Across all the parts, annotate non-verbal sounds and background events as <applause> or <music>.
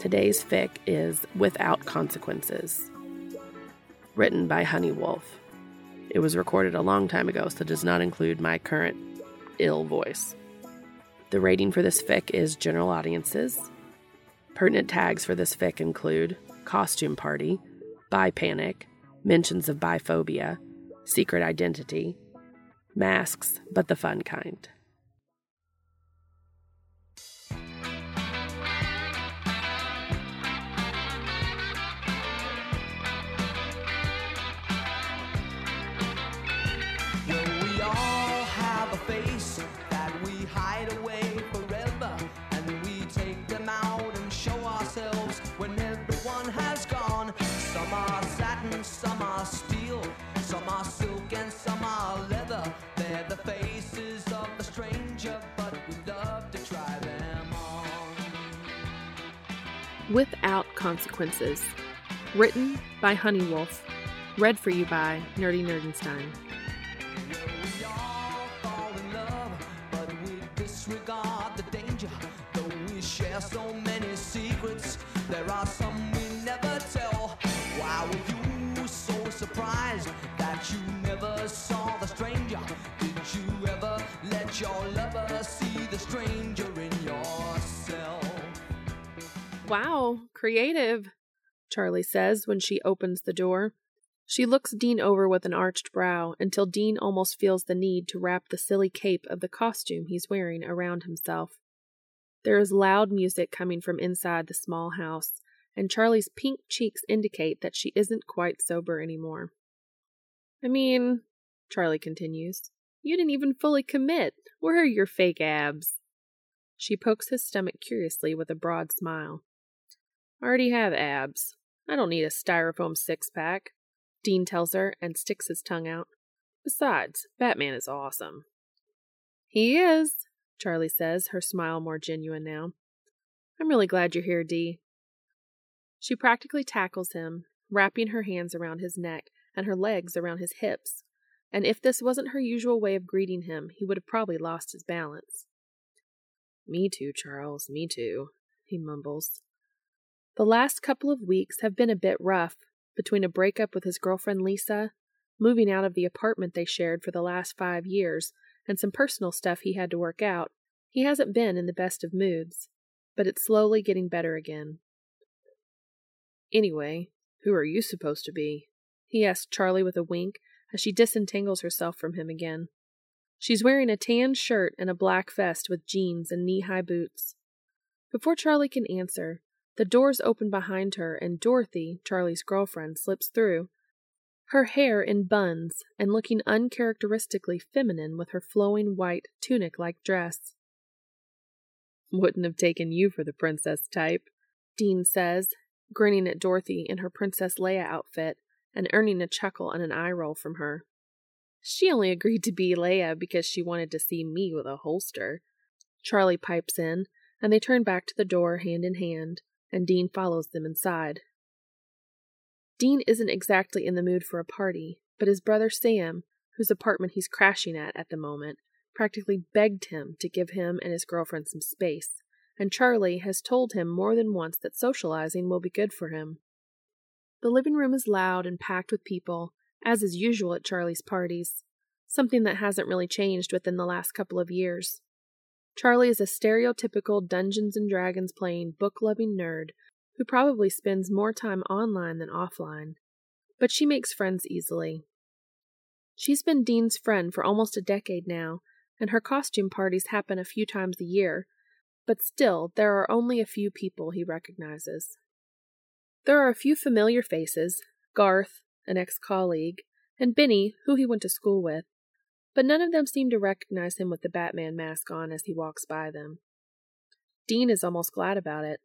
Today's fic is Without Consequences, written by honeywolf. It was recorded a long time ago, so does not include my current ill voice. The rating for this fic is general audiences. Pertinent tags for this fic include costume party, bi panic, mentions of biphobia, secret identity, masks, but the fun kind. Without Consequences, written by honeywolf, read for you by Nerdy Nerdenstein. Your lover see the stranger Wow, creative, Charlie says when she opens the door. She looks Dean over with an arched brow until Dean almost feels the need to wrap the silly cape of the costume he's wearing around himself. There is loud music coming from inside the small house, and Charlie's pink cheeks indicate that she isn't quite sober anymore. I mean, Charlie continues, you didn't even fully commit. Where are your fake abs? She pokes his stomach curiously with a broad smile. I already have abs. I don't need a styrofoam six pack, Dean tells her and sticks his tongue out. Besides, Batman is awesome. He is, Charlie says, her smile more genuine now. I'm really glad you're here, Dee. She practically tackles him, wrapping her hands around his neck and her legs around his hips, and if this wasn't her usual way of greeting him, he would have probably lost his balance. Me too, Charles, me too, he mumbles. The last couple of weeks have been a bit rough, between a breakup with his girlfriend Lisa, moving out of the apartment they shared for the last five years, and some personal stuff he had to work out. He hasn't been in the best of moods, but it's slowly getting better again. Anyway, who are you supposed to be? he asks Charlie with a wink as she disentangles herself from him again. She's wearing a tan shirt and a black vest with jeans and knee high boots. Before Charlie can answer, the doors open behind her and Dorothy, Charlie's girlfriend, slips through, her hair in buns and looking uncharacteristically feminine with her flowing white tunic like dress. Wouldn't have taken you for the princess type, Dean says, grinning at Dorothy in her Princess Leia outfit and earning a chuckle and an eye roll from her. She only agreed to be Leia because she wanted to see me with a holster. Charlie pipes in, and they turn back to the door hand in hand, and Dean follows them inside. Dean isn't exactly in the mood for a party, but his brother Sam, whose apartment he's crashing at at the moment, practically begged him to give him and his girlfriend some space, and Charlie has told him more than once that socializing will be good for him. The living room is loud and packed with people, as is usual at Charlie's parties, something that hasn't really changed within the last couple of years. Charlie is a stereotypical Dungeons and Dragons playing, book loving nerd who probably spends more time online than offline, but she makes friends easily. She's been Dean's friend for almost a decade now, and her costume parties happen a few times a year, but still, there are only a few people he recognizes. There are a few familiar faces Garth, an ex colleague, and Benny, who he went to school with, but none of them seem to recognize him with the Batman mask on as he walks by them. Dean is almost glad about it.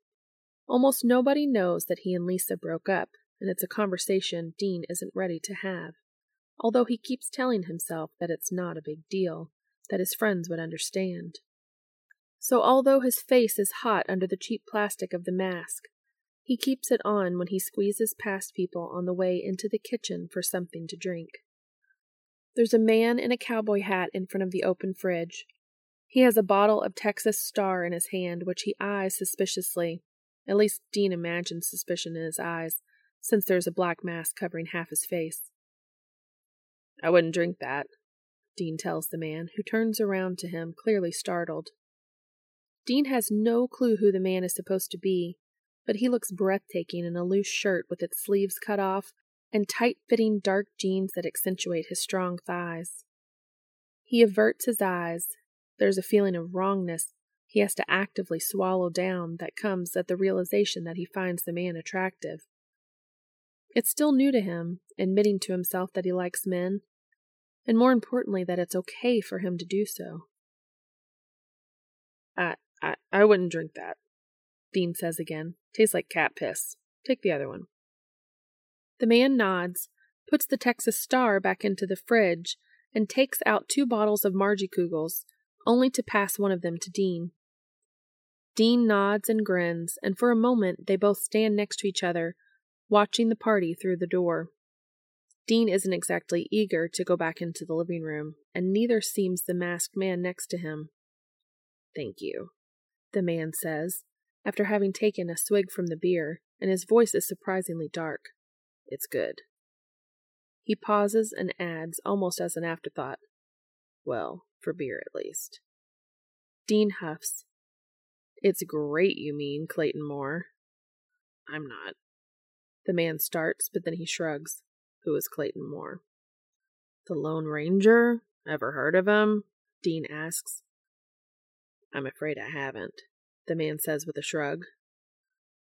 Almost nobody knows that he and Lisa broke up, and it's a conversation Dean isn't ready to have, although he keeps telling himself that it's not a big deal, that his friends would understand. So, although his face is hot under the cheap plastic of the mask, he keeps it on when he squeezes past people on the way into the kitchen for something to drink. There's a man in a cowboy hat in front of the open fridge. He has a bottle of Texas Star in his hand, which he eyes suspiciously. At least Dean imagines suspicion in his eyes, since there's a black mask covering half his face. I wouldn't drink that, Dean tells the man, who turns around to him, clearly startled. Dean has no clue who the man is supposed to be, but he looks breathtaking in a loose shirt with its sleeves cut off and tight fitting dark jeans that accentuate his strong thighs. He averts his eyes. There's a feeling of wrongness he has to actively swallow down that comes at the realization that he finds the man attractive. It's still new to him, admitting to himself that he likes men, and more importantly, that it's okay for him to do so. I, I, I wouldn't drink that, Dean says again. Tastes like cat piss. Take the other one. The man nods, puts the Texas Star back into the fridge, and takes out two bottles of Margie Kugels, only to pass one of them to Dean. Dean nods and grins, and for a moment they both stand next to each other, watching the party through the door. Dean isn't exactly eager to go back into the living room, and neither seems the masked man next to him. Thank you, the man says, after having taken a swig from the beer, and his voice is surprisingly dark. It's good. He pauses and adds, almost as an afterthought, Well, for beer at least. Dean huffs. It's great, you mean, Clayton Moore. I'm not. The man starts, but then he shrugs. Who is Clayton Moore? The Lone Ranger? Ever heard of him? Dean asks. I'm afraid I haven't the man says with a shrug.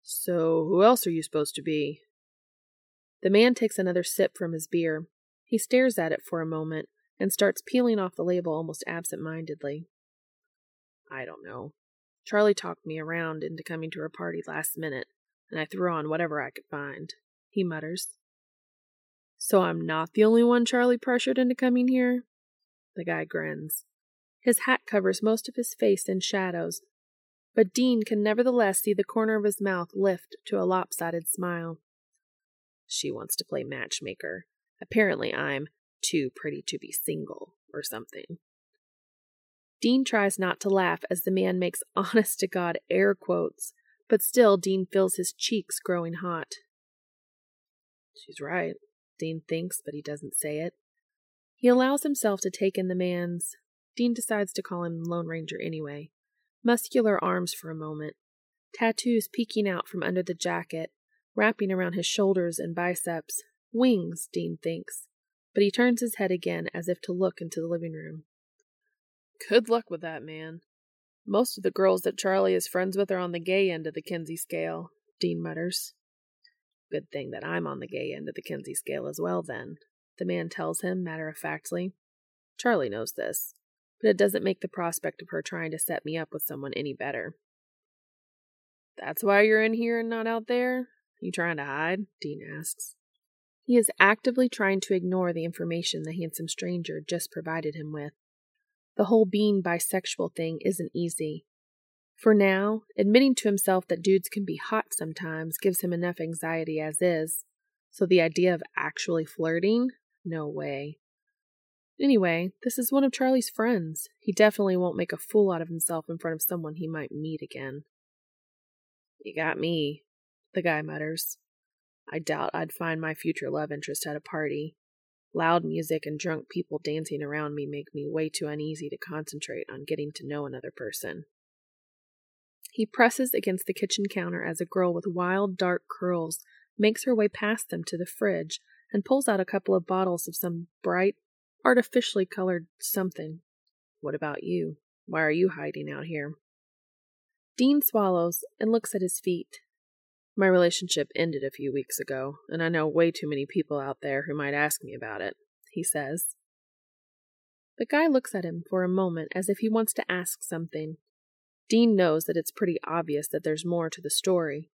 So, who else are you supposed to be? The man takes another sip from his beer. He stares at it for a moment and starts peeling off the label almost absent mindedly. I don't know. Charlie talked me around into coming to her party last minute, and I threw on whatever I could find, he mutters. So I'm not the only one Charlie pressured into coming here? The guy grins. His hat covers most of his face in shadows, but Dean can nevertheless see the corner of his mouth lift to a lopsided smile. She wants to play matchmaker. Apparently, I'm too pretty to be single, or something. Dean tries not to laugh as the man makes <laughs> honest to God air quotes, but still Dean feels his cheeks growing hot. She's right, Dean thinks, but he doesn't say it. He allows himself to take in the man's. Dean decides to call him Lone Ranger anyway muscular arms for a moment, tattoos peeking out from under the jacket, wrapping around his shoulders and biceps. Wings, Dean thinks, but he turns his head again as if to look into the living room. Good luck with that, man. Most of the girls that Charlie is friends with are on the gay end of the Kinsey scale, Dean mutters. Good thing that I'm on the gay end of the Kinsey scale as well, then, the man tells him matter of factly. Charlie knows this but it doesn't make the prospect of her trying to set me up with someone any better. That's why you're in here and not out there? You trying to hide? Dean asks. He is actively trying to ignore the information the handsome stranger just provided him with. The whole being bisexual thing isn't easy. For now, admitting to himself that dudes can be hot sometimes gives him enough anxiety as is, so the idea of actually flirting? No way. Anyway, this is one of Charlie's friends. He definitely won't make a fool out of himself in front of someone he might meet again. You got me, the guy mutters. I doubt I'd find my future love interest at a party. Loud music and drunk people dancing around me make me way too uneasy to concentrate on getting to know another person. He presses against the kitchen counter as a girl with wild, dark curls makes her way past them to the fridge and pulls out a couple of bottles of some bright, artificially colored something. What about you? Why are you hiding out here? Dean swallows and looks at his feet. My relationship ended a few weeks ago, and I know way too many people out there who might ask me about it, he says. The guy looks at him for a moment as if he wants to ask something. Dean knows that it's pretty obvious that there's more to the story,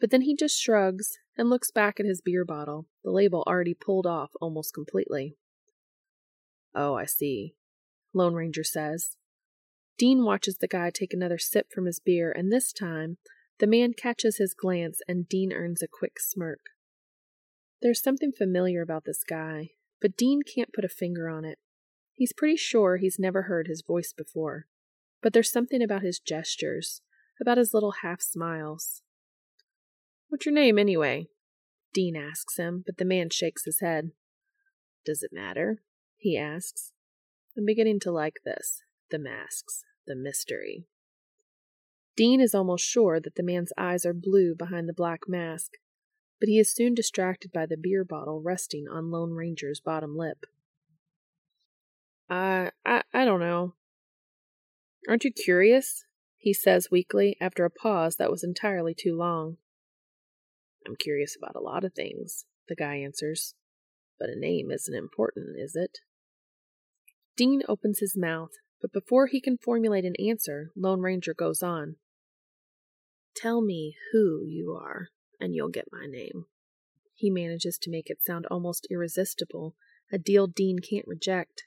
but then he just shrugs and looks back at his beer bottle, the label already pulled off almost completely. Oh, I see, Lone Ranger says. Dean watches the guy take another sip from his beer, and this time the man catches his glance and Dean earns a quick smirk. There's something familiar about this guy, but Dean can't put a finger on it. He's pretty sure he's never heard his voice before, but there's something about his gestures, about his little half smiles. What's your name, anyway? Dean asks him, but the man shakes his head. Does it matter? he asks. I'm beginning to like this the masks, the mystery. Dean is almost sure that the man's eyes are blue behind the black mask, but he is soon distracted by the beer bottle resting on Lone Ranger's bottom lip. I, I, I don't know. Aren't you curious? he says weakly after a pause that was entirely too long. I'm curious about a lot of things, the guy answers. But a name isn't important, is it? Dean opens his mouth, but before he can formulate an answer, Lone Ranger goes on. Tell me who you are, and you'll get my name. He manages to make it sound almost irresistible, a deal Dean can't reject.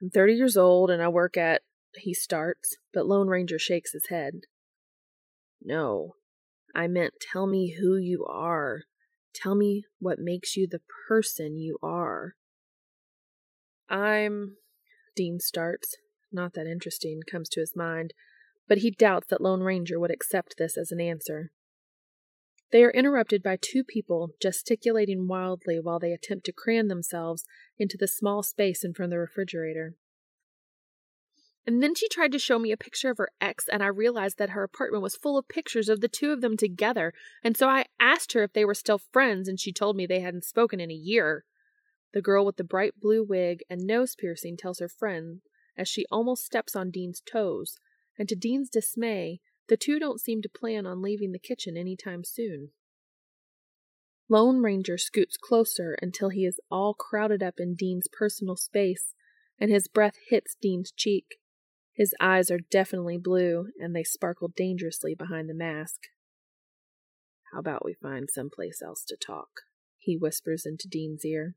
I'm thirty years old and I work at. He starts, but Lone Ranger shakes his head. No, I meant tell me who you are. Tell me what makes you the person you are. I'm. Dean starts. Not that interesting comes to his mind, but he doubts that Lone Ranger would accept this as an answer. They are interrupted by two people gesticulating wildly while they attempt to cram themselves into the small space in front of the refrigerator. And then she tried to show me a picture of her ex, and I realized that her apartment was full of pictures of the two of them together. And so I asked her if they were still friends, and she told me they hadn't spoken in a year. The girl with the bright blue wig and nose piercing tells her friend as she almost steps on Dean's toes, and to Dean's dismay, the two don't seem to plan on leaving the kitchen any time soon. Lone Ranger scoots closer until he is all crowded up in Dean's personal space, and his breath hits Dean's cheek. His eyes are definitely blue, and they sparkle dangerously behind the mask. How about we find some place else to talk? he whispers into Dean's ear.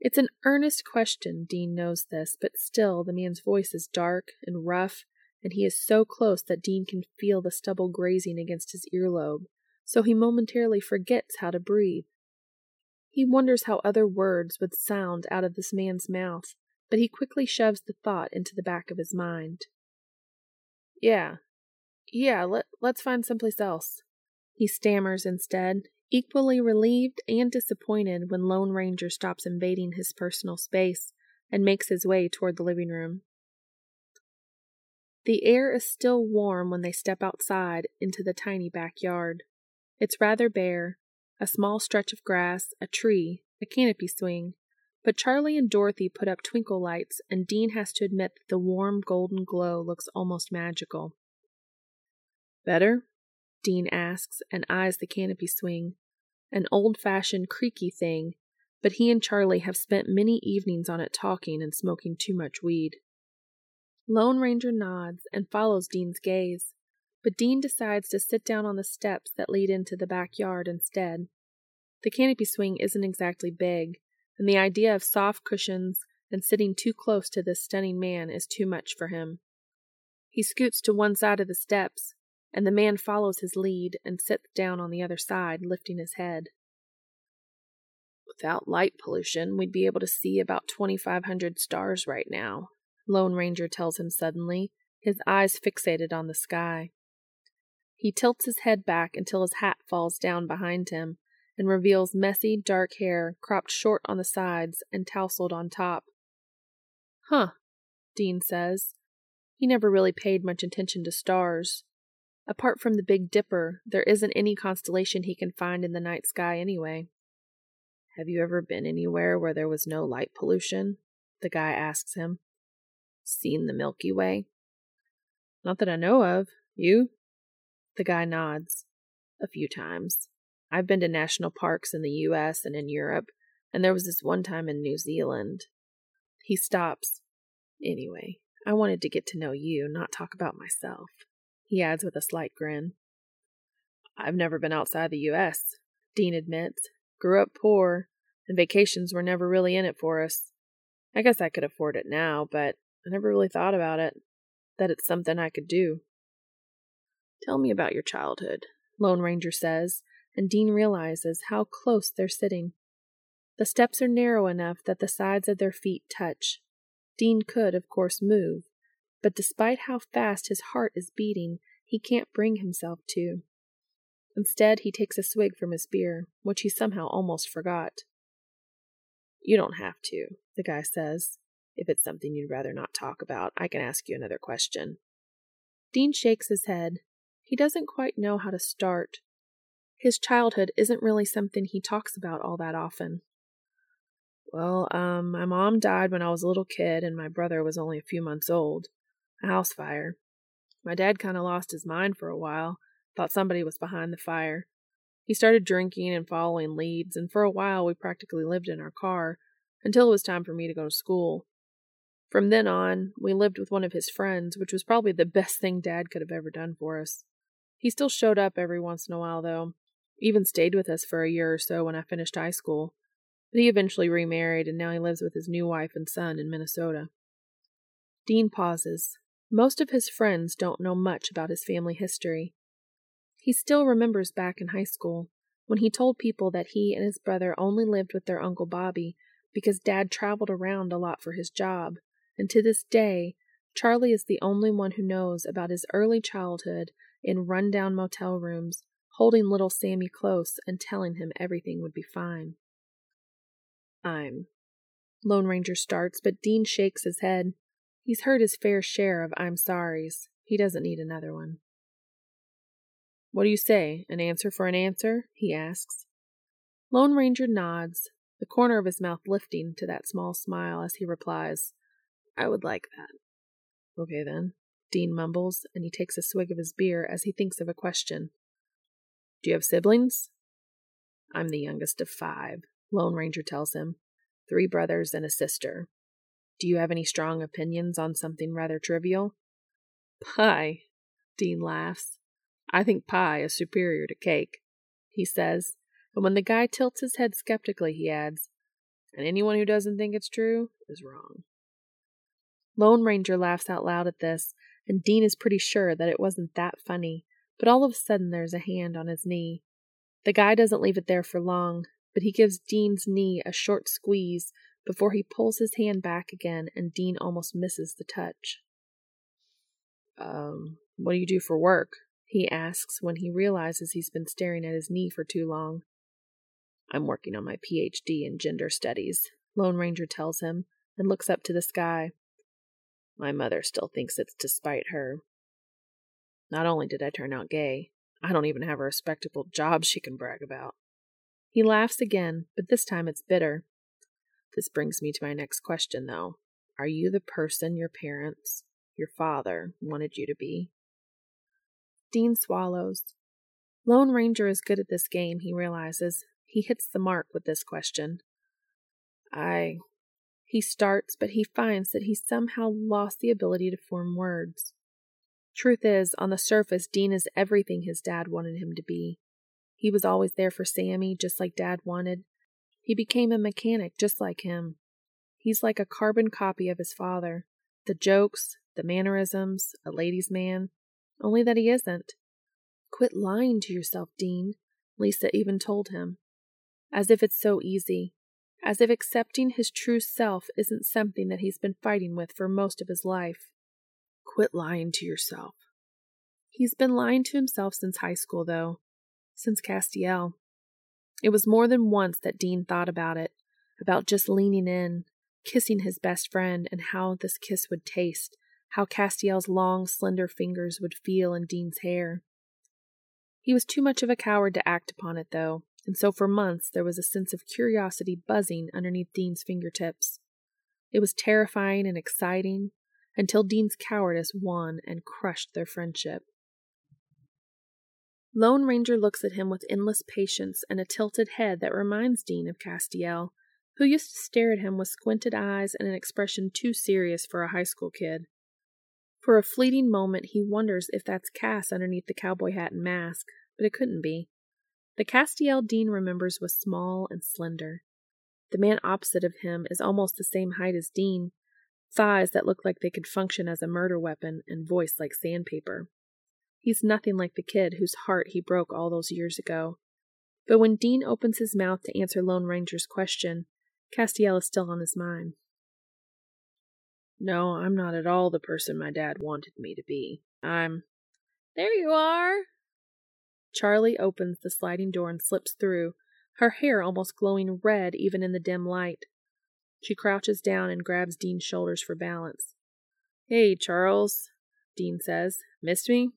It's an earnest question, Dean knows this, but still the man's voice is dark and rough, and he is so close that Dean can feel the stubble grazing against his earlobe, so he momentarily forgets how to breathe. He wonders how other words would sound out of this man's mouth, but he quickly shoves the thought into the back of his mind. Yeah, yeah, let, let's find someplace else. He stammers instead, equally relieved and disappointed when Lone Ranger stops invading his personal space and makes his way toward the living room. The air is still warm when they step outside into the tiny backyard. It's rather bare a small stretch of grass, a tree, a canopy swing, but Charlie and Dorothy put up twinkle lights, and Dean has to admit that the warm golden glow looks almost magical. Better? Dean asks and eyes the canopy swing. An old fashioned creaky thing, but he and Charlie have spent many evenings on it talking and smoking too much weed. Lone Ranger nods and follows Dean's gaze, but Dean decides to sit down on the steps that lead into the backyard instead. The canopy swing isn't exactly big, and the idea of soft cushions and sitting too close to this stunning man is too much for him. He scoots to one side of the steps, and the man follows his lead and sits down on the other side, lifting his head. Without light pollution, we'd be able to see about 2,500 stars right now, Lone Ranger tells him suddenly, his eyes fixated on the sky. He tilts his head back until his hat falls down behind him, and reveals messy, dark hair cropped short on the sides and tousled on top. Huh, Dean says. He never really paid much attention to stars. Apart from the Big Dipper, there isn't any constellation he can find in the night sky anyway. Have you ever been anywhere where there was no light pollution? The guy asks him. Seen the Milky Way? Not that I know of. You? The guy nods. A few times. I've been to national parks in the US and in Europe, and there was this one time in New Zealand. He stops. Anyway, I wanted to get to know you, not talk about myself. He adds with a slight grin. I've never been outside the U.S., Dean admits. Grew up poor, and vacations were never really in it for us. I guess I could afford it now, but I never really thought about it, that it's something I could do. Tell me about your childhood, Lone Ranger says, and Dean realizes how close they're sitting. The steps are narrow enough that the sides of their feet touch, Dean could, of course, move, but despite how fast his heart is beating, he can't bring himself to. Instead, he takes a swig from his beer, which he somehow almost forgot. You don't have to, the guy says. If it's something you'd rather not talk about, I can ask you another question. Dean shakes his head. He doesn't quite know how to start. His childhood isn't really something he talks about all that often. Well, um, my mom died when I was a little kid and my brother was only a few months old. A house fire. My dad kind of lost his mind for a while, thought somebody was behind the fire. He started drinking and following leads, and for a while we practically lived in our car until it was time for me to go to school. From then on, we lived with one of his friends, which was probably the best thing Dad could have ever done for us. He still showed up every once in a while, though, even stayed with us for a year or so when I finished high school but he eventually remarried and now he lives with his new wife and son in Minnesota. Dean pauses. Most of his friends don't know much about his family history. He still remembers back in high school when he told people that he and his brother only lived with their Uncle Bobby because Dad traveled around a lot for his job, and to this day, Charlie is the only one who knows about his early childhood in run-down motel rooms, holding little Sammy close and telling him everything would be fine. I'm. Lone Ranger starts, but Dean shakes his head. He's heard his fair share of I'm sorries. He doesn't need another one. What do you say? An answer for an answer? he asks. Lone Ranger nods, the corner of his mouth lifting to that small smile as he replies, I would like that. Okay then, Dean mumbles, and he takes a swig of his beer as he thinks of a question. Do you have siblings? I'm the youngest of five, Lone Ranger tells him. Three brothers and a sister. Do you have any strong opinions on something rather trivial? Pie, Dean laughs. I think pie is superior to cake, he says, and when the guy tilts his head skeptically, he adds, and anyone who doesn't think it's true is wrong. Lone Ranger laughs out loud at this, and Dean is pretty sure that it wasn't that funny, but all of a sudden there's a hand on his knee. The guy doesn't leave it there for long, but he gives Dean's knee a short squeeze before he pulls his hand back again and Dean almost misses the touch. Um, what do you do for work? he asks when he realizes he's been staring at his knee for too long. I'm working on my PhD in gender studies, Lone Ranger tells him, and looks up to the sky. My mother still thinks it's to spite her. Not only did I turn out gay, I don't even have a respectable job she can brag about. He laughs again, but this time it's bitter. This brings me to my next question, though. Are you the person your parents, your father, wanted you to be? Dean swallows. Lone Ranger is good at this game, he realizes. He hits the mark with this question. I. He starts, but he finds that he somehow lost the ability to form words. Truth is, on the surface, Dean is everything his dad wanted him to be. He was always there for Sammy, just like Dad wanted. He became a mechanic, just like him. He's like a carbon copy of his father. The jokes, the mannerisms, a ladies' man. Only that he isn't. Quit lying to yourself, Dean, Lisa even told him. As if it's so easy. As if accepting his true self isn't something that he's been fighting with for most of his life. Quit lying to yourself. He's been lying to himself since high school, though since Castiel. It was more than once that Dean thought about it, about just leaning in, kissing his best friend, and how this kiss would taste, how Castiel's long, slender fingers would feel in Dean's hair. He was too much of a coward to act upon it, though, and so for months there was a sense of curiosity buzzing underneath Dean's fingertips. It was terrifying and exciting until Dean's cowardice won and crushed their friendship. Lone Ranger looks at him with endless patience and a tilted head that reminds Dean of Castiel, who used to stare at him with squinted eyes and an expression too serious for a high school kid. For a fleeting moment, he wonders if that's Cass underneath the cowboy hat and mask, but it couldn't be. The Castiel Dean remembers was small and slender. The man opposite of him is almost the same height as Dean, thighs that look like they could function as a murder weapon, and voice like sandpaper. He's nothing like the kid whose heart he broke all those years ago. But when Dean opens his mouth to answer Lone Ranger's question, Castiel is still on his mind. No, I'm not at all the person my dad wanted me to be. I'm. There you are! Charlie opens the sliding door and slips through, her hair almost glowing red even in the dim light. She crouches down and grabs Dean's shoulders for balance. Hey, Charles, Dean says. Missed me?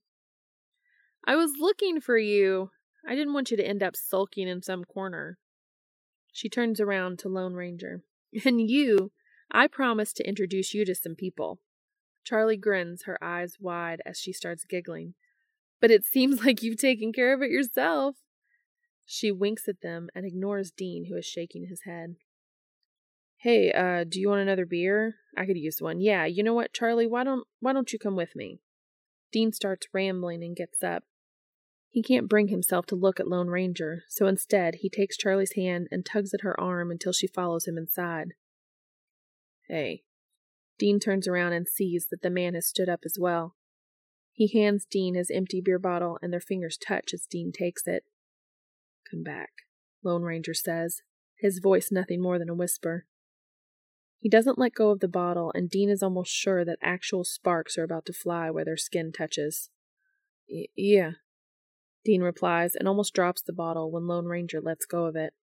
I was looking for you. I didn't want you to end up sulking in some corner. She turns around to Lone Ranger. <laughs> And you, I promised to introduce you to some people. Charlie grins, her eyes wide as she starts giggling. But it seems <laughs> like you've taken care of it yourself. She winks at them and ignores Dean, who is shaking his head. Hey, uh, do you want another beer? I could use one. Yeah, you know what, Charlie, why don't why don't you come with me? Dean starts rambling and gets up. He can't bring himself to look at Lone Ranger, so instead he takes Charlie's hand and tugs at her arm until she follows him inside. Hey. Dean turns around and sees that the man has stood up as well. He hands Dean his empty beer bottle, and their fingers touch as Dean takes it. Come back, Lone Ranger says, his voice nothing more than a whisper. He doesn't let go of the bottle, and Dean is almost sure that actual sparks are about to fly where their skin touches. yeah, Dean replies and almost drops the bottle when Lone Ranger lets go of it.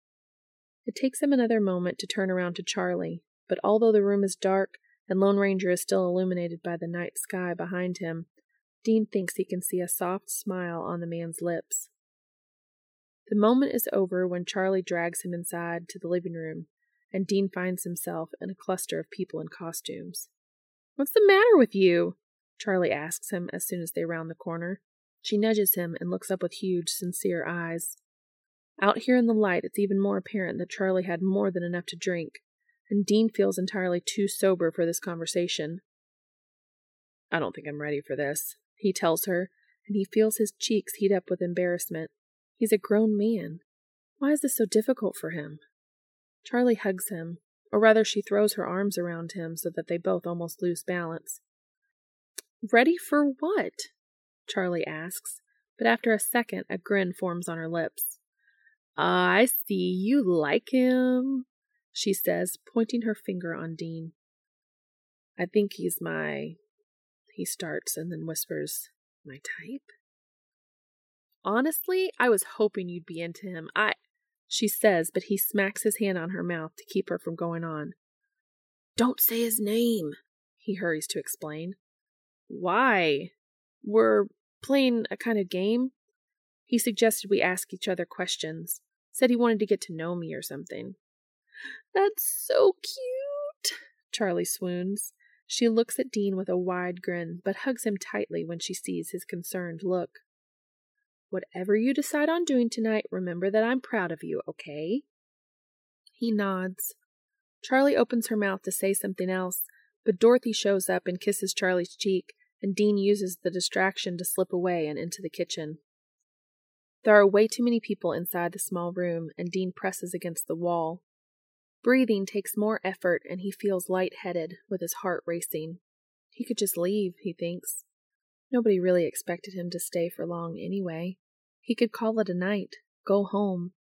It takes him another moment to turn around to Charlie, but although the room is dark and Lone Ranger is still illuminated by the night sky behind him, Dean thinks he can see a soft smile on the man's lips. The moment is over when Charlie drags him inside to the living room, and Dean finds himself in a cluster of people in costumes. What's the matter with you? Charlie asks him as soon as they round the corner. She nudges him and looks up with huge, sincere eyes. Out here in the light, it's even more apparent that Charlie had more than enough to drink, and Dean feels entirely too sober for this conversation. I don't think I'm ready for this, he tells her, and he feels his cheeks heat up with embarrassment. He's a grown man. Why is this so difficult for him? Charlie hugs him, or rather, she throws her arms around him so that they both almost lose balance. Ready for what? Charlie asks, but after a second, a grin forms on her lips. I see you like him, she says, pointing her finger on Dean. I think he's my. He starts and then whispers, My type? Honestly, I was hoping you'd be into him. I. She says, but he smacks his hand on her mouth to keep her from going on. Don't say his name, he hurries to explain. Why? We're playing a kind of game. He suggested we ask each other questions. Said he wanted to get to know me or something. That's so cute, Charlie swoons. She looks at Dean with a wide grin, but hugs him tightly when she sees his concerned look. Whatever you decide on doing tonight, remember that I'm proud of you, okay? He nods. Charlie opens her mouth to say something else, but Dorothy shows up and kisses Charlie's cheek, and Dean uses the distraction to slip away and into the kitchen. There are way too many people inside the small room, and Dean presses against the wall. Breathing takes more effort, and he feels light-headed, with his heart racing. He could just leave, he thinks. Nobody really expected him to stay for long anyway. He could call it a night, go home.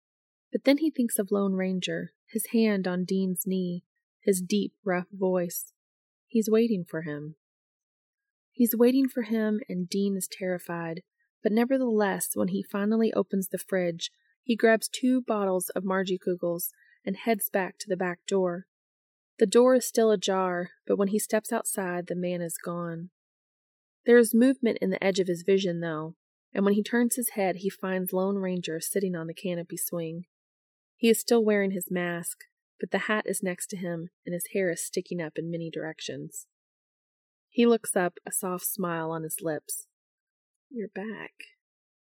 But then he thinks of Lone Ranger, his hand on Dean's knee, his deep, rough voice. He's waiting for him. He's waiting for him, and Dean is terrified. But nevertheless, when he finally opens the fridge, he grabs two bottles of Margie Kugels and heads back to the back door. The door is still ajar, but when he steps outside, the man is gone. There is movement in the edge of his vision, though, and when he turns his head, he finds Lone Ranger sitting on the canopy swing. He is still wearing his mask, but the hat is next to him and his hair is sticking up in many directions. He looks up, a soft smile on his lips. You're back,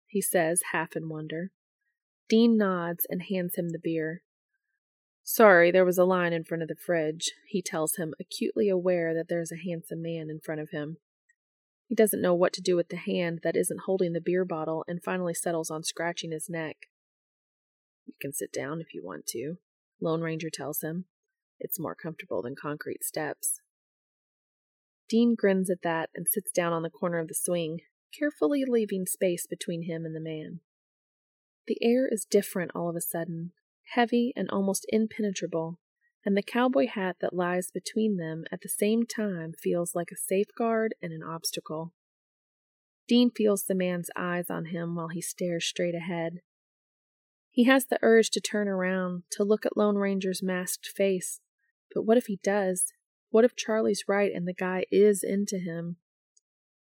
he says, half in wonder. Dean nods and hands him the beer. Sorry, there was a line in front of the fridge, he tells him, acutely aware that there is a handsome man in front of him. He doesn't know what to do with the hand that isn't holding the beer bottle and finally settles on scratching his neck. You can sit down if you want to, Lone Ranger tells him. It's more comfortable than concrete steps. Dean grins at that and sits down on the corner of the swing, carefully leaving space between him and the man. The air is different all of a sudden, heavy and almost impenetrable, and the cowboy hat that lies between them at the same time feels like a safeguard and an obstacle. Dean feels the man's eyes on him while he stares straight ahead. He has the urge to turn around, to look at Lone Ranger's masked face, but what if he does? What if Charlie's right and the guy is into him?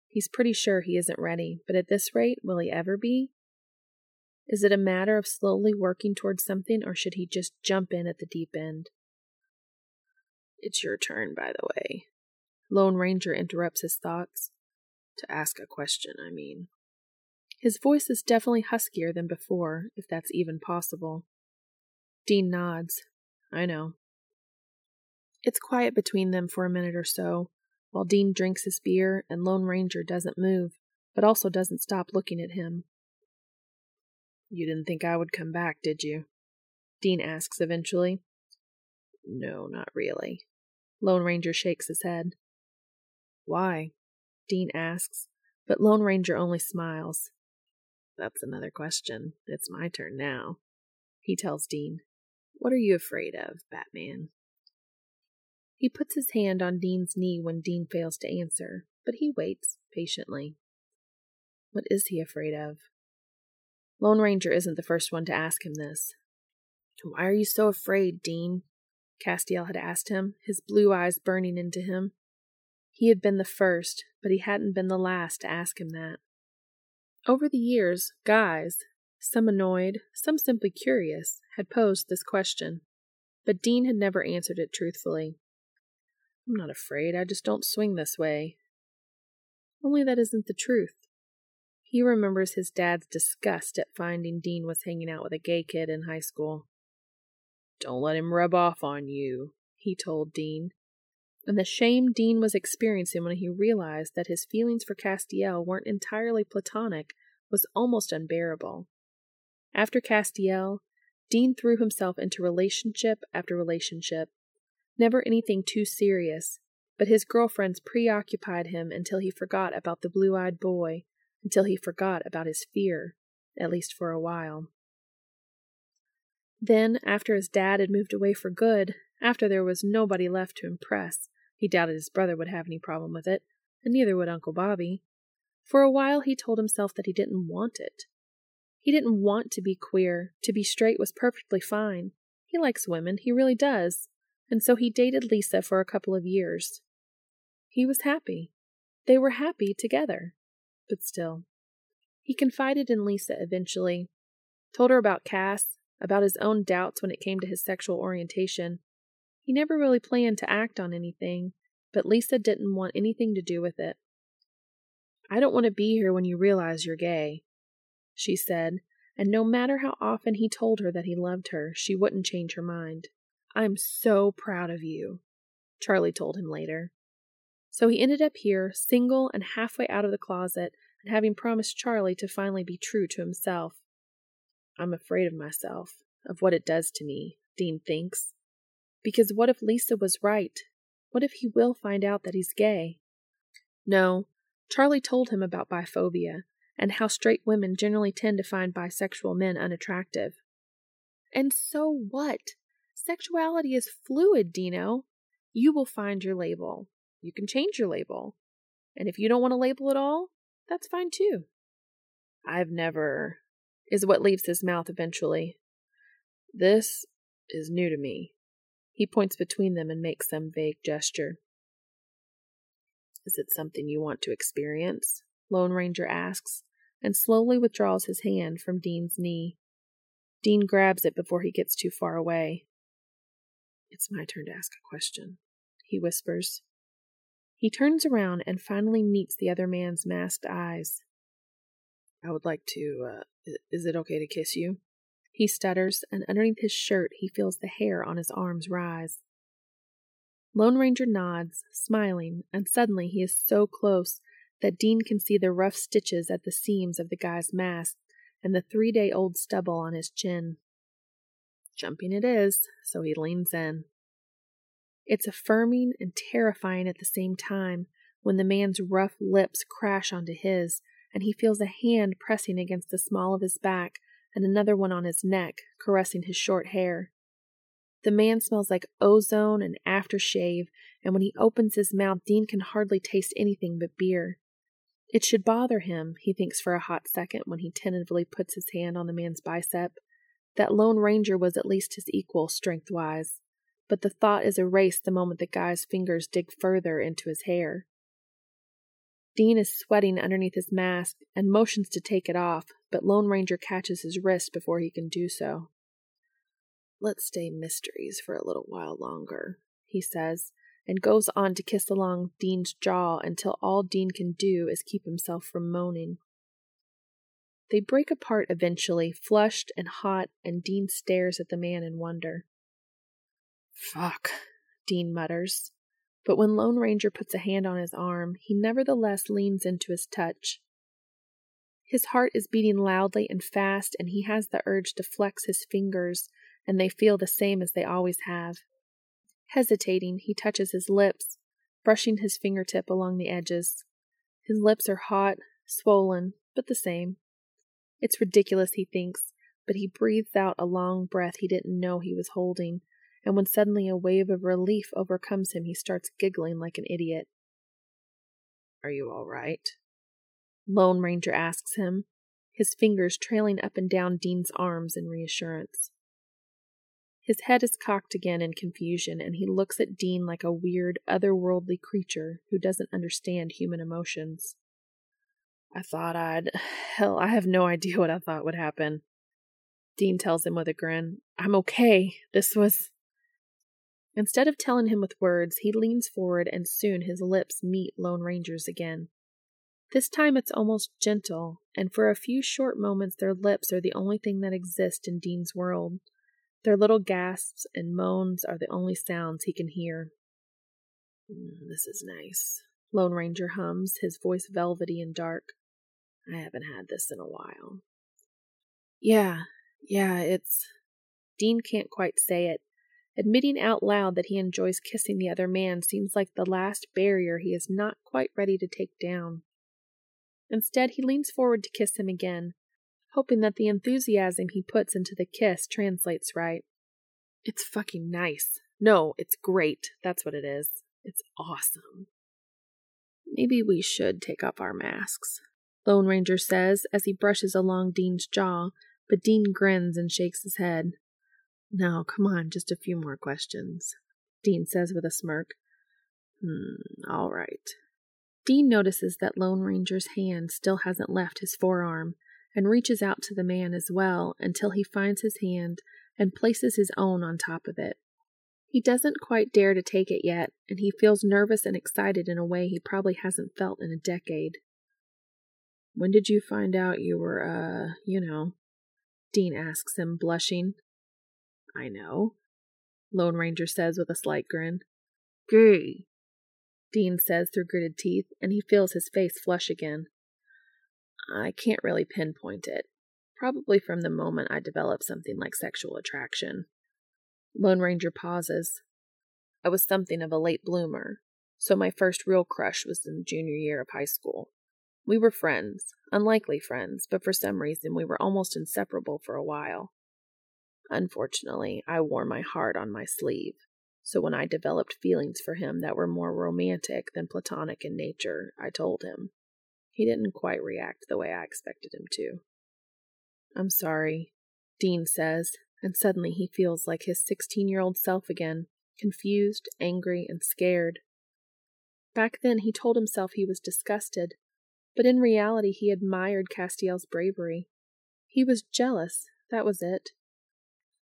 He's pretty sure he isn't ready, but at this rate, will he ever be? Is it a matter of slowly working towards something, or should he just jump in at the deep end? It's your turn, by the way. Lone Ranger interrupts his thoughts. To ask a question, I mean. His voice is definitely huskier than before, if that's even possible. Dean nods. I know. It's quiet between them for a minute or so, while Dean drinks his beer and Lone Ranger doesn't move, but also doesn't stop looking at him. You didn't think I would come back, did you? Dean asks eventually. No, not really. Lone Ranger shakes his head. Why? Dean asks, but Lone Ranger only smiles. That's another question. It's my turn now. He tells Dean, What are you afraid of, Batman? He puts his hand on Dean's knee when Dean fails to answer, but he waits patiently. What is he afraid of? Lone Ranger isn't the first one to ask him this. Why are you so afraid, Dean? Castiel had asked him, his blue eyes burning into him. He had been the first, but he hadn't been the last to ask him that. Over the years, guys, some annoyed, some simply curious, had posed this question, but Dean had never answered it truthfully. I'm not afraid, I just don't swing this way. Only that isn't the truth. He remembers his dad's disgust at finding Dean was hanging out with a gay kid in high school. Don't let him rub off on you, he told Dean. And the shame Dean was experiencing when he realized that his feelings for Castiel weren't entirely platonic was almost unbearable. After Castiel, Dean threw himself into relationship after relationship. Never anything too serious, but his girlfriends preoccupied him until he forgot about the blue eyed boy, until he forgot about his fear, at least for a while. Then, after his dad had moved away for good, after there was nobody left to impress, he doubted his brother would have any problem with it, and neither would Uncle Bobby. For a while he told himself that he didn't want it. He didn't want to be queer. To be straight was perfectly fine. He likes women, he really does. And so he dated Lisa for a couple of years. He was happy. They were happy together. But still. He confided in Lisa eventually, told her about Cass, about his own doubts when it came to his sexual orientation. He never really planned to act on anything, but Lisa didn't want anything to do with it. I don't want to be here when you realize you're gay, she said, and no matter how often he told her that he loved her, she wouldn't change her mind. I'm so proud of you, Charlie told him later. So he ended up here, single and halfway out of the closet, and having promised Charlie to finally be true to himself. I'm afraid of myself, of what it does to me, Dean thinks. Because what if Lisa was right? What if he will find out that he's gay? No, Charlie told him about biphobia and how straight women generally tend to find bisexual men unattractive. And so what? Sexuality is fluid, Dino. You will find your label. You can change your label. And if you don't want a label at all, that's fine too. I've never is what leaves his mouth eventually. This is new to me. He points between them and makes some vague gesture. Is it something you want to experience? Lone Ranger asks, and slowly withdraws his hand from Dean's knee. Dean grabs it before he gets too far away. It's my turn to ask a question, he whispers. He turns around and finally meets the other man's masked eyes. I would like to, uh, is it okay to kiss you? He stutters, and underneath his shirt he feels the hair on his arms rise. Lone Ranger nods, smiling, and suddenly he is so close that Dean can see the rough stitches at the seams of the guy's mask and the three day old stubble on his chin. Jumping it is, so he leans in. It's affirming and terrifying at the same time when the man's rough lips crash onto his and he feels a hand pressing against the small of his back and another one on his neck, caressing his short hair. The man smells like ozone and aftershave, and when he opens his mouth, Dean can hardly taste anything but beer. It should bother him, he thinks for a hot second when he tentatively puts his hand on the man's bicep, that Lone Ranger was at least his equal strength wise. But the thought is erased the moment the guy's fingers dig further into his hair. Dean is sweating underneath his mask and motions to take it off, but Lone Ranger catches his wrist before he can do so. Let's stay mysteries for a little while longer, he says, and goes on to kiss along Dean's jaw until all Dean can do is keep himself from moaning. They break apart eventually, flushed and hot, and Dean stares at the man in wonder. Fuck, Dean mutters. But when Lone Ranger puts a hand on his arm, he nevertheless leans into his touch. His heart is beating loudly and fast, and he has the urge to flex his fingers, and they feel the same as they always have. Hesitating, he touches his lips, brushing his fingertip along the edges. His lips are hot, swollen, but the same. It's ridiculous, he thinks, but he breathes out a long breath he didn't know he was holding, and when suddenly a wave of relief overcomes him, he starts giggling like an idiot. Are you all right? Lone Ranger asks him, his fingers trailing up and down Dean's arms in reassurance. His head is cocked again in confusion, and he looks at Dean like a weird, otherworldly creature who doesn't understand human emotions. I thought I'd. <sighs> Hell, I have no idea what I thought would happen. Dean tells him with a grin, I'm okay. This was. Instead of telling him with words, he leans forward and soon his lips meet Lone Ranger's again. This time it's almost gentle, and for a few short moments their lips are the only thing that exist in Dean's world. Their little gasps and moans are the only sounds he can hear. Mm, this is nice, Lone Ranger hums, his voice velvety and dark. I haven't had this in a while. Yeah, yeah, it's. Dean can't quite say it, Admitting out loud that he enjoys kissing the other man seems like the last barrier he is not quite ready to take down. Instead, he leans forward to kiss him again, hoping that the enthusiasm he puts into the kiss translates right. It's fucking nice. No, it's great. That's what it is. It's awesome. Maybe we should take off our masks, Lone Ranger says as he brushes along Dean's jaw, but Dean grins and shakes his head. Now, come on, just a few more questions, Dean says with a smirk. Hmm, all right. Dean notices that Lone Ranger's hand still hasn't left his forearm and reaches out to the man as well until he finds his hand and places his own on top of it. He doesn't quite dare to take it yet, and he feels nervous and excited in a way he probably hasn't felt in a decade. When did you find out you were, uh, you know? Dean asks him, blushing. I know, Lone Ranger says with a slight grin. Gay, Dean says through gritted teeth, and he feels his face flush again. I can't really pinpoint it. Probably from the moment I developed something like sexual attraction. Lone Ranger pauses. I was something of a late bloomer, so my first real crush was in junior year of high school. We were friends, unlikely friends, but for some reason we were almost inseparable for a while. Unfortunately, I wore my heart on my sleeve, so when I developed feelings for him that were more romantic than platonic in nature, I told him. He didn't quite react the way I expected him to. I'm sorry, Dean says, and suddenly he feels like his 16 year old self again, confused, angry, and scared. Back then, he told himself he was disgusted, but in reality, he admired Castiel's bravery. He was jealous, that was it.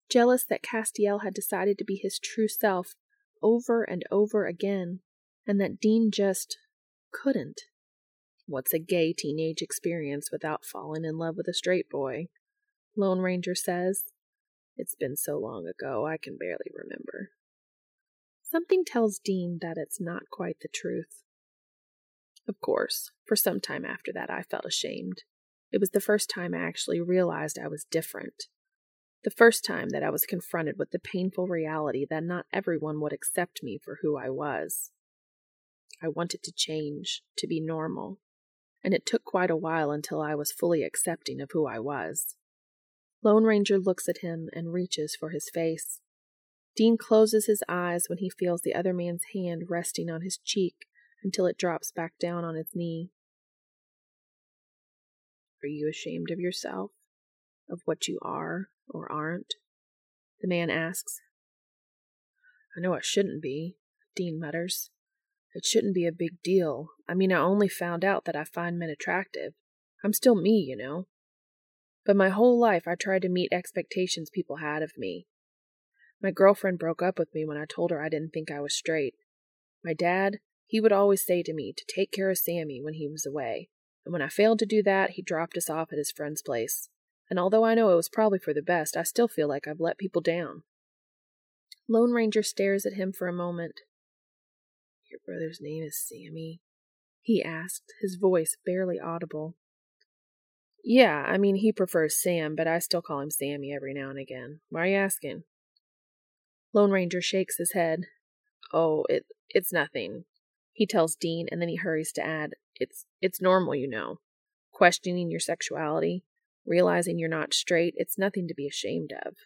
Jealous that Castiel had decided to be his true self over and over again, and that Dean just couldn't. What's a gay teenage experience without falling in love with a straight boy? Lone Ranger says. It's been so long ago, I can barely remember. Something tells Dean that it's not quite the truth. Of course, for some time after that, I felt ashamed. It was the first time I actually realized I was different. The first time that I was confronted with the painful reality that not everyone would accept me for who I was. I wanted to change, to be normal, and it took quite a while until I was fully accepting of who I was. Lone Ranger looks at him and reaches for his face. Dean closes his eyes when he feels the other man's hand resting on his cheek until it drops back down on his knee. Are you ashamed of yourself? Of what you are or aren't? The man asks. I know I shouldn't be, Dean mutters. It shouldn't be a big deal. I mean, I only found out that I find men attractive. I'm still me, you know. But my whole life I tried to meet expectations people had of me. My girlfriend broke up with me when I told her I didn't think I was straight. My dad, he would always say to me to take care of Sammy when he was away, and when I failed to do that, he dropped us off at his friend's place. And although I know it was probably for the best, I still feel like I've let people down. Lone Ranger stares at him for a moment. Your brother's name is Sammy? he asked, his voice barely audible. Yeah, I mean, he prefers Sam, but I still call him Sammy every now and again. Why are you asking? Lone Ranger shakes his head. Oh, it it's nothing. He tells Dean and then he hurries to add, It's it's normal, you know. Questioning your sexuality, realizing you're not straight, it's nothing to be ashamed of.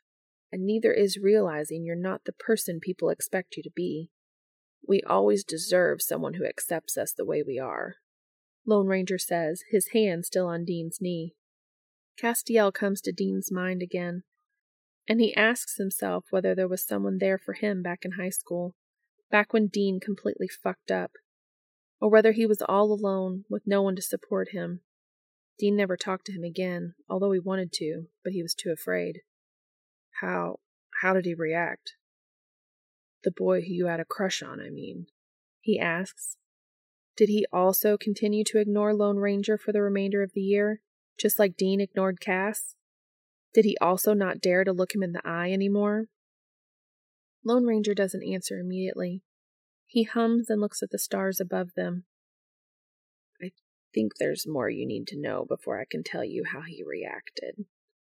And neither is realizing you're not the person people expect you to be. We always deserve someone who accepts us the way we are. Lone Ranger says, his hand still on Dean's knee. Castiel comes to Dean's mind again, and he asks himself whether there was someone there for him back in high school, back when Dean completely fucked up, or whether he was all alone with no one to support him. Dean never talked to him again, although he wanted to, but he was too afraid. How how did he react? The boy who you had a crush on, I mean. He asks. Did he also continue to ignore Lone Ranger for the remainder of the year, just like Dean ignored Cass? Did he also not dare to look him in the eye any more? Lone Ranger doesn't answer immediately. He hums and looks at the stars above them. I think there's more you need to know before I can tell you how he reacted,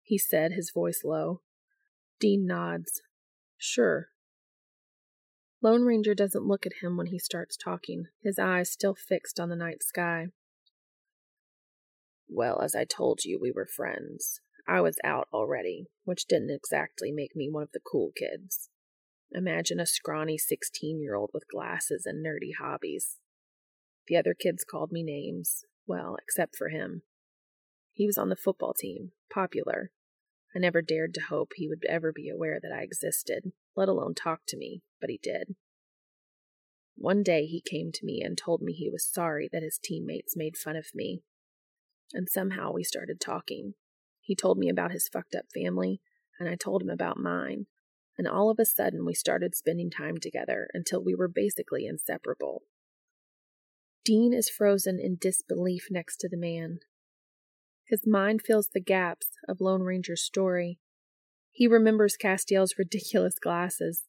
he said, his voice low. Dean nods. Sure, Lone Ranger doesn't look at him when he starts talking, his eyes still fixed on the night sky. Well, as I told you, we were friends. I was out already, which didn't exactly make me one of the cool kids. Imagine a scrawny 16 year old with glasses and nerdy hobbies. The other kids called me names, well, except for him. He was on the football team, popular. I never dared to hope he would ever be aware that I existed, let alone talk to me, but he did. One day he came to me and told me he was sorry that his teammates made fun of me. And somehow we started talking. He told me about his fucked up family, and I told him about mine. And all of a sudden, we started spending time together until we were basically inseparable. Dean is frozen in disbelief next to the man. His mind fills the gaps of Lone Ranger's story. He remembers Castiel's ridiculous glasses,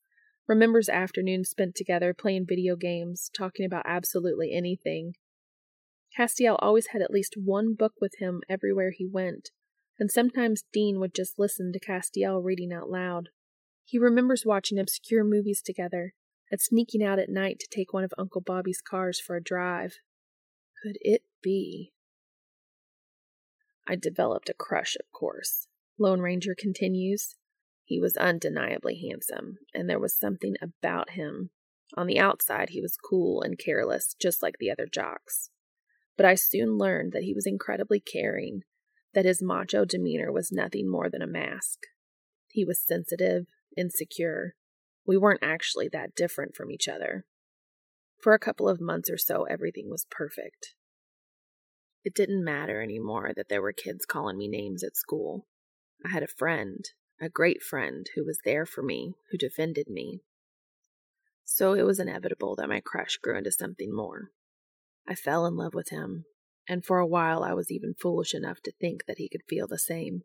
remembers afternoons spent together playing video games, talking about absolutely anything. Castiel always had at least one book with him everywhere he went, and sometimes Dean would just listen to Castiel reading out loud. He remembers watching obscure movies together and sneaking out at night to take one of Uncle Bobby's cars for a drive. Could it be? I developed a crush, of course. Lone Ranger continues. He was undeniably handsome, and there was something about him. On the outside, he was cool and careless, just like the other jocks. But I soon learned that he was incredibly caring, that his macho demeanor was nothing more than a mask. He was sensitive, insecure. We weren't actually that different from each other. For a couple of months or so, everything was perfect. It didn't matter anymore that there were kids calling me names at school. I had a friend, a great friend, who was there for me, who defended me. So it was inevitable that my crush grew into something more. I fell in love with him, and for a while I was even foolish enough to think that he could feel the same.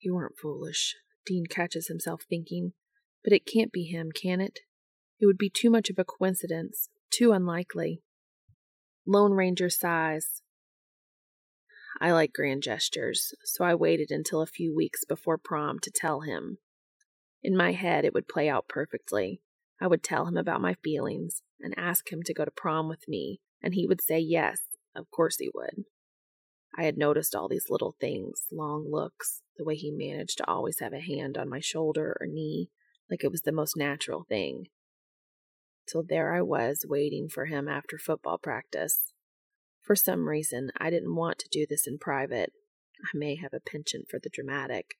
You weren't foolish, Dean catches himself thinking, but it can't be him, can it? It would be too much of a coincidence, too unlikely. Lone Ranger sighs. I like grand gestures, so I waited until a few weeks before prom to tell him. In my head, it would play out perfectly. I would tell him about my feelings and ask him to go to prom with me, and he would say yes, of course he would. I had noticed all these little things long looks, the way he managed to always have a hand on my shoulder or knee, like it was the most natural thing. So there I was, waiting for him after football practice. For some reason, I didn't want to do this in private. I may have a penchant for the dramatic.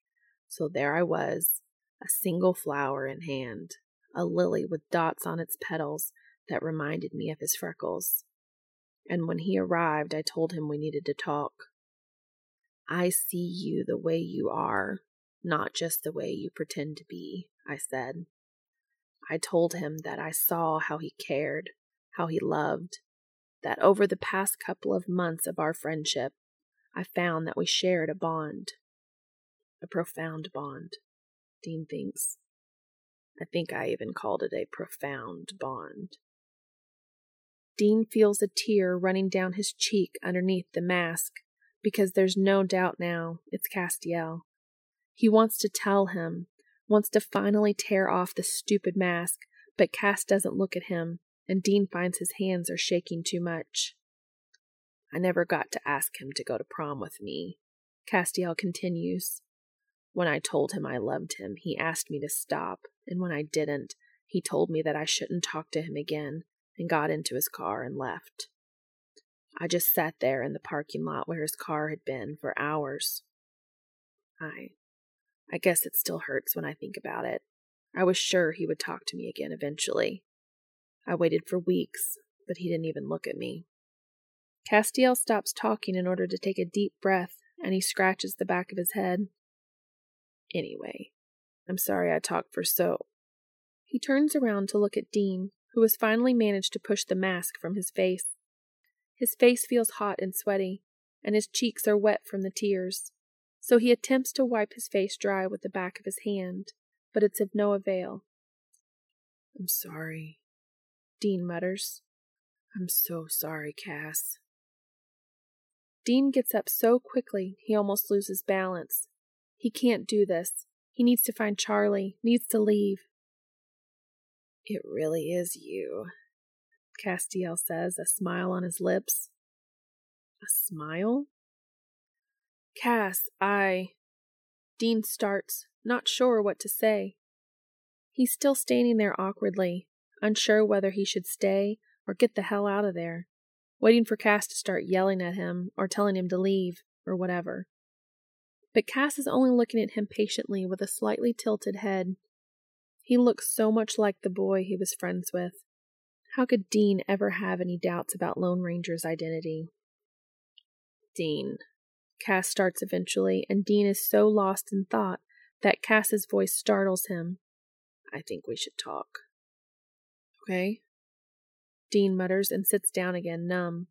So there I was, a single flower in hand, a lily with dots on its petals that reminded me of his freckles. And when he arrived, I told him we needed to talk. I see you the way you are, not just the way you pretend to be, I said. I told him that I saw how he cared, how he loved, that over the past couple of months of our friendship, I found that we shared a bond. A profound bond, Dean thinks. I think I even called it a profound bond. Dean feels a tear running down his cheek underneath the mask because there's no doubt now it's Castiel. He wants to tell him, wants to finally tear off the stupid mask, but Cass doesn't look at him, and Dean finds his hands are shaking too much. I never got to ask him to go to prom with me. Castiel continues. When I told him I loved him, he asked me to stop, and when I didn't, he told me that I shouldn't talk to him again and got into his car and left. I just sat there in the parking lot where his car had been for hours. I I guess it still hurts when I think about it. I was sure he would talk to me again eventually. I waited for weeks, but he didn't even look at me. Castiel stops talking in order to take a deep breath, and he scratches the back of his head. Anyway, I'm sorry I talked for so. He turns around to look at Dean, who has finally managed to push the mask from his face. His face feels hot and sweaty, and his cheeks are wet from the tears. So he attempts to wipe his face dry with the back of his hand, but it's of no avail. I'm sorry, Dean mutters. I'm so sorry, Cass. Dean gets up so quickly he almost loses balance. He can't do this. He needs to find Charlie, needs to leave. It really is you, Castiel says, a smile on his lips. A smile? Cass, I. Dean starts, not sure what to say. He's still standing there awkwardly, unsure whether he should stay or get the hell out of there, waiting for Cass to start yelling at him or telling him to leave or whatever. But Cass is only looking at him patiently with a slightly tilted head. He looks so much like the boy he was friends with. How could Dean ever have any doubts about Lone Ranger's identity? Dean. Cass starts eventually, and Dean is so lost in thought that Cass's voice startles him. I think we should talk. Okay? Dean mutters and sits down again, numb.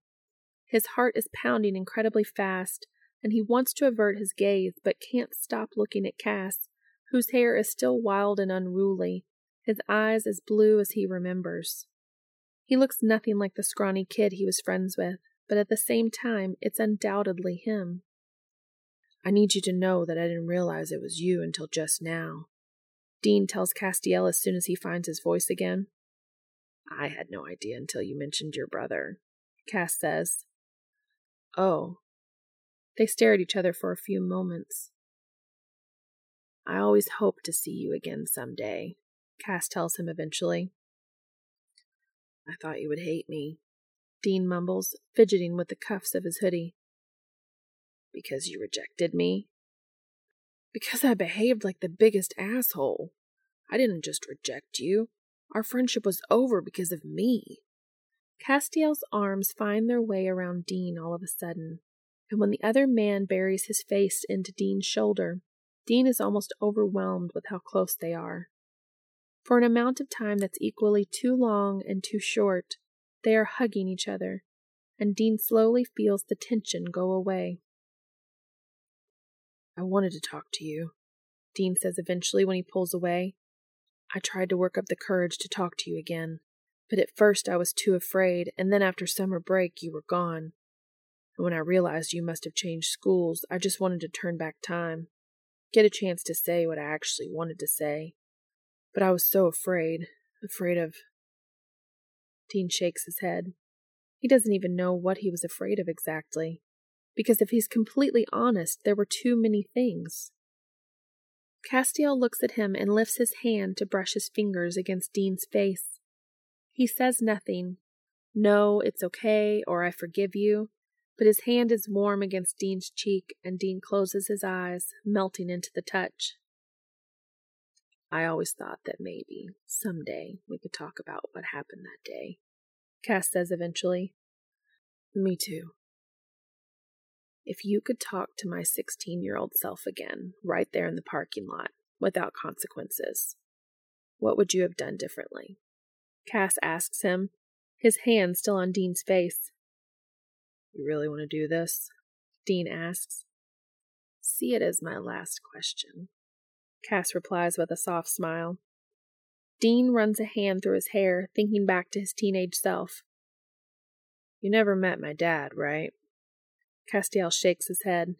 His heart is pounding incredibly fast, and he wants to avert his gaze but can't stop looking at Cass, whose hair is still wild and unruly, his eyes as blue as he remembers. He looks nothing like the scrawny kid he was friends with, but at the same time, it's undoubtedly him. I need you to know that I didn't realize it was you until just now. Dean tells Castiel as soon as he finds his voice again. I had no idea until you mentioned your brother, Cass says. Oh. They stare at each other for a few moments. I always hope to see you again some day, Cass tells him eventually. I thought you would hate me, Dean mumbles, fidgeting with the cuffs of his hoodie. Because you rejected me? Because I behaved like the biggest asshole. I didn't just reject you. Our friendship was over because of me. Castiel's arms find their way around Dean all of a sudden, and when the other man buries his face into Dean's shoulder, Dean is almost overwhelmed with how close they are. For an amount of time that's equally too long and too short, they are hugging each other, and Dean slowly feels the tension go away. I wanted to talk to you, Dean says eventually when he pulls away. I tried to work up the courage to talk to you again, but at first I was too afraid, and then after summer break you were gone. And when I realized you must have changed schools, I just wanted to turn back time, get a chance to say what I actually wanted to say. But I was so afraid, afraid of. Dean shakes his head. He doesn't even know what he was afraid of exactly, because if he's completely honest, there were too many things. Castiel looks at him and lifts his hand to brush his fingers against Dean's face. He says nothing. No, it's okay, or I forgive you, but his hand is warm against Dean's cheek, and Dean closes his eyes, melting into the touch. I always thought that maybe, someday, we could talk about what happened that day, Cass says eventually. Me too. If you could talk to my 16 year old self again, right there in the parking lot, without consequences, what would you have done differently? Cass asks him, his hand still on Dean's face. You really want to do this? Dean asks. See it as my last question. Cass replies with a soft smile. Dean runs a hand through his hair, thinking back to his teenage self. You never met my dad, right? Castiel shakes his head.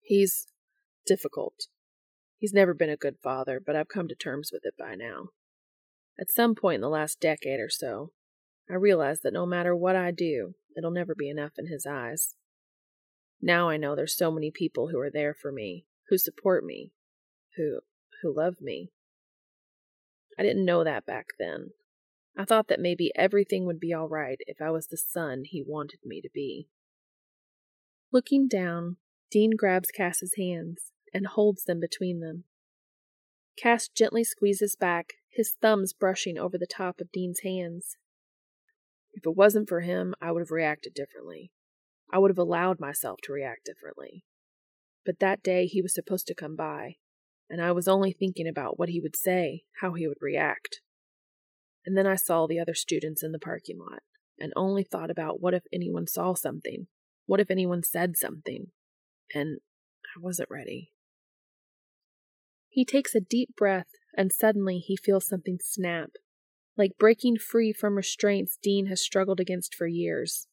He's difficult. He's never been a good father, but I've come to terms with it by now. At some point in the last decade or so, I realized that no matter what I do, it'll never be enough in his eyes. Now I know there's so many people who are there for me, who support me, who who love me. I didn't know that back then. I thought that maybe everything would be all right if I was the son he wanted me to be. Looking down, Dean grabs Cass's hands and holds them between them. Cass gently squeezes back, his thumbs brushing over the top of Dean's hands. If it wasn't for him, I would have reacted differently. I would have allowed myself to react differently. But that day he was supposed to come by, and I was only thinking about what he would say, how he would react. And then I saw the other students in the parking lot, and only thought about what if anyone saw something, what if anyone said something? And I wasn't ready. He takes a deep breath, and suddenly he feels something snap, like breaking free from restraints Dean has struggled against for years.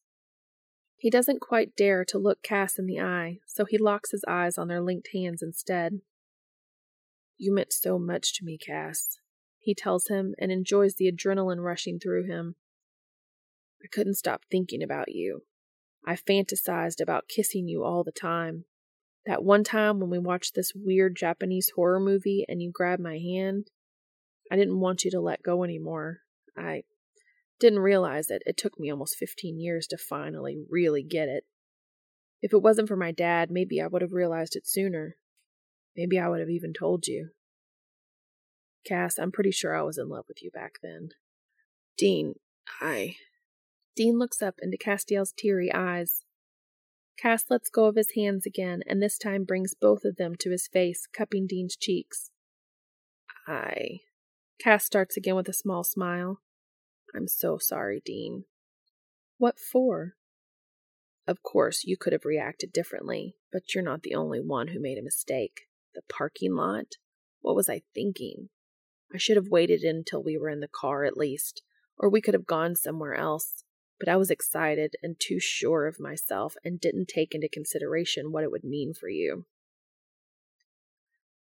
He doesn't quite dare to look Cass in the eye, so he locks his eyes on their linked hands instead. You meant so much to me, Cass, he tells him and enjoys the adrenaline rushing through him. I couldn't stop thinking about you, I fantasized about kissing you all the time. That one time when we watched this weird Japanese horror movie and you grabbed my hand, I didn't want you to let go anymore. I didn't realize it. It took me almost 15 years to finally really get it. If it wasn't for my dad, maybe I would have realized it sooner. Maybe I would have even told you. Cass, I'm pretty sure I was in love with you back then. Dean, I. Dean looks up into Castiel's teary eyes. Cass lets go of his hands again, and this time brings both of them to his face, cupping Dean's cheeks. I. Cass starts again with a small smile. I'm so sorry, Dean. What for? Of course, you could have reacted differently, but you're not the only one who made a mistake. The parking lot? What was I thinking? I should have waited until we were in the car at least, or we could have gone somewhere else but I was excited and too sure of myself and didn't take into consideration what it would mean for you.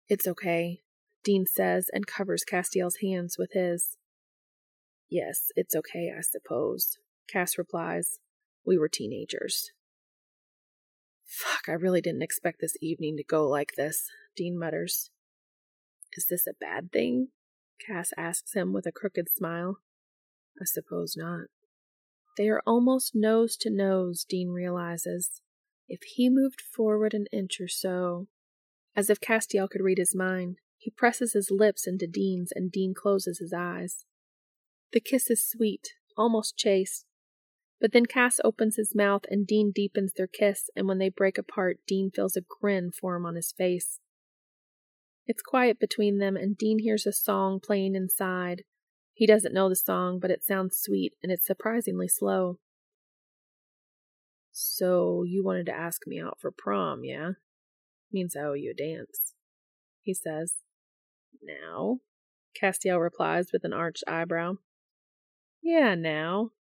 It's okay, Dean says and covers Castiel's hands with his. Yes, it's okay, I suppose, Cass replies. We were teenagers. Fuck, I really didn't expect this evening to go like this, Dean mutters. Is this a bad thing? Cass asks him with a crooked smile. I suppose not. They are almost nose to nose, Dean realizes. If he moved forward an inch or so. As if Castiel could read his mind, he presses his lips into Dean's and Dean closes his eyes. The kiss is sweet, almost chaste. But then Cass opens his mouth and Dean deepens their kiss, and when they break apart, Dean feels a grin form on his face. It's quiet between them, and Dean hears a song playing inside. He doesn't know the song, but it sounds sweet, and it's surprisingly slow. So, you wanted to ask me out for prom, yeah? Means I owe you a dance, he says. Now? Castiel replies with an arched eyebrow. Yeah, now.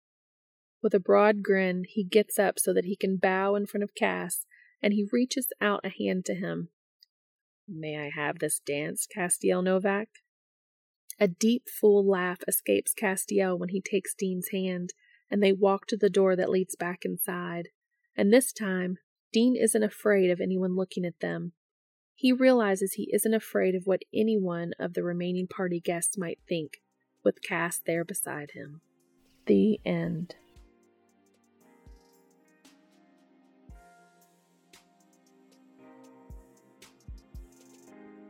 With a broad grin, he gets up so that he can bow in front of Cass, and he reaches out a hand to him. May I have this dance, Castiel Novak? A deep, full laugh escapes Castiel when he takes Dean's hand, and they walk to the door that leads back inside. And this time, Dean isn't afraid of anyone looking at them. He realizes he isn't afraid of what any one of the remaining party guests might think, with Cass there beside him. The end.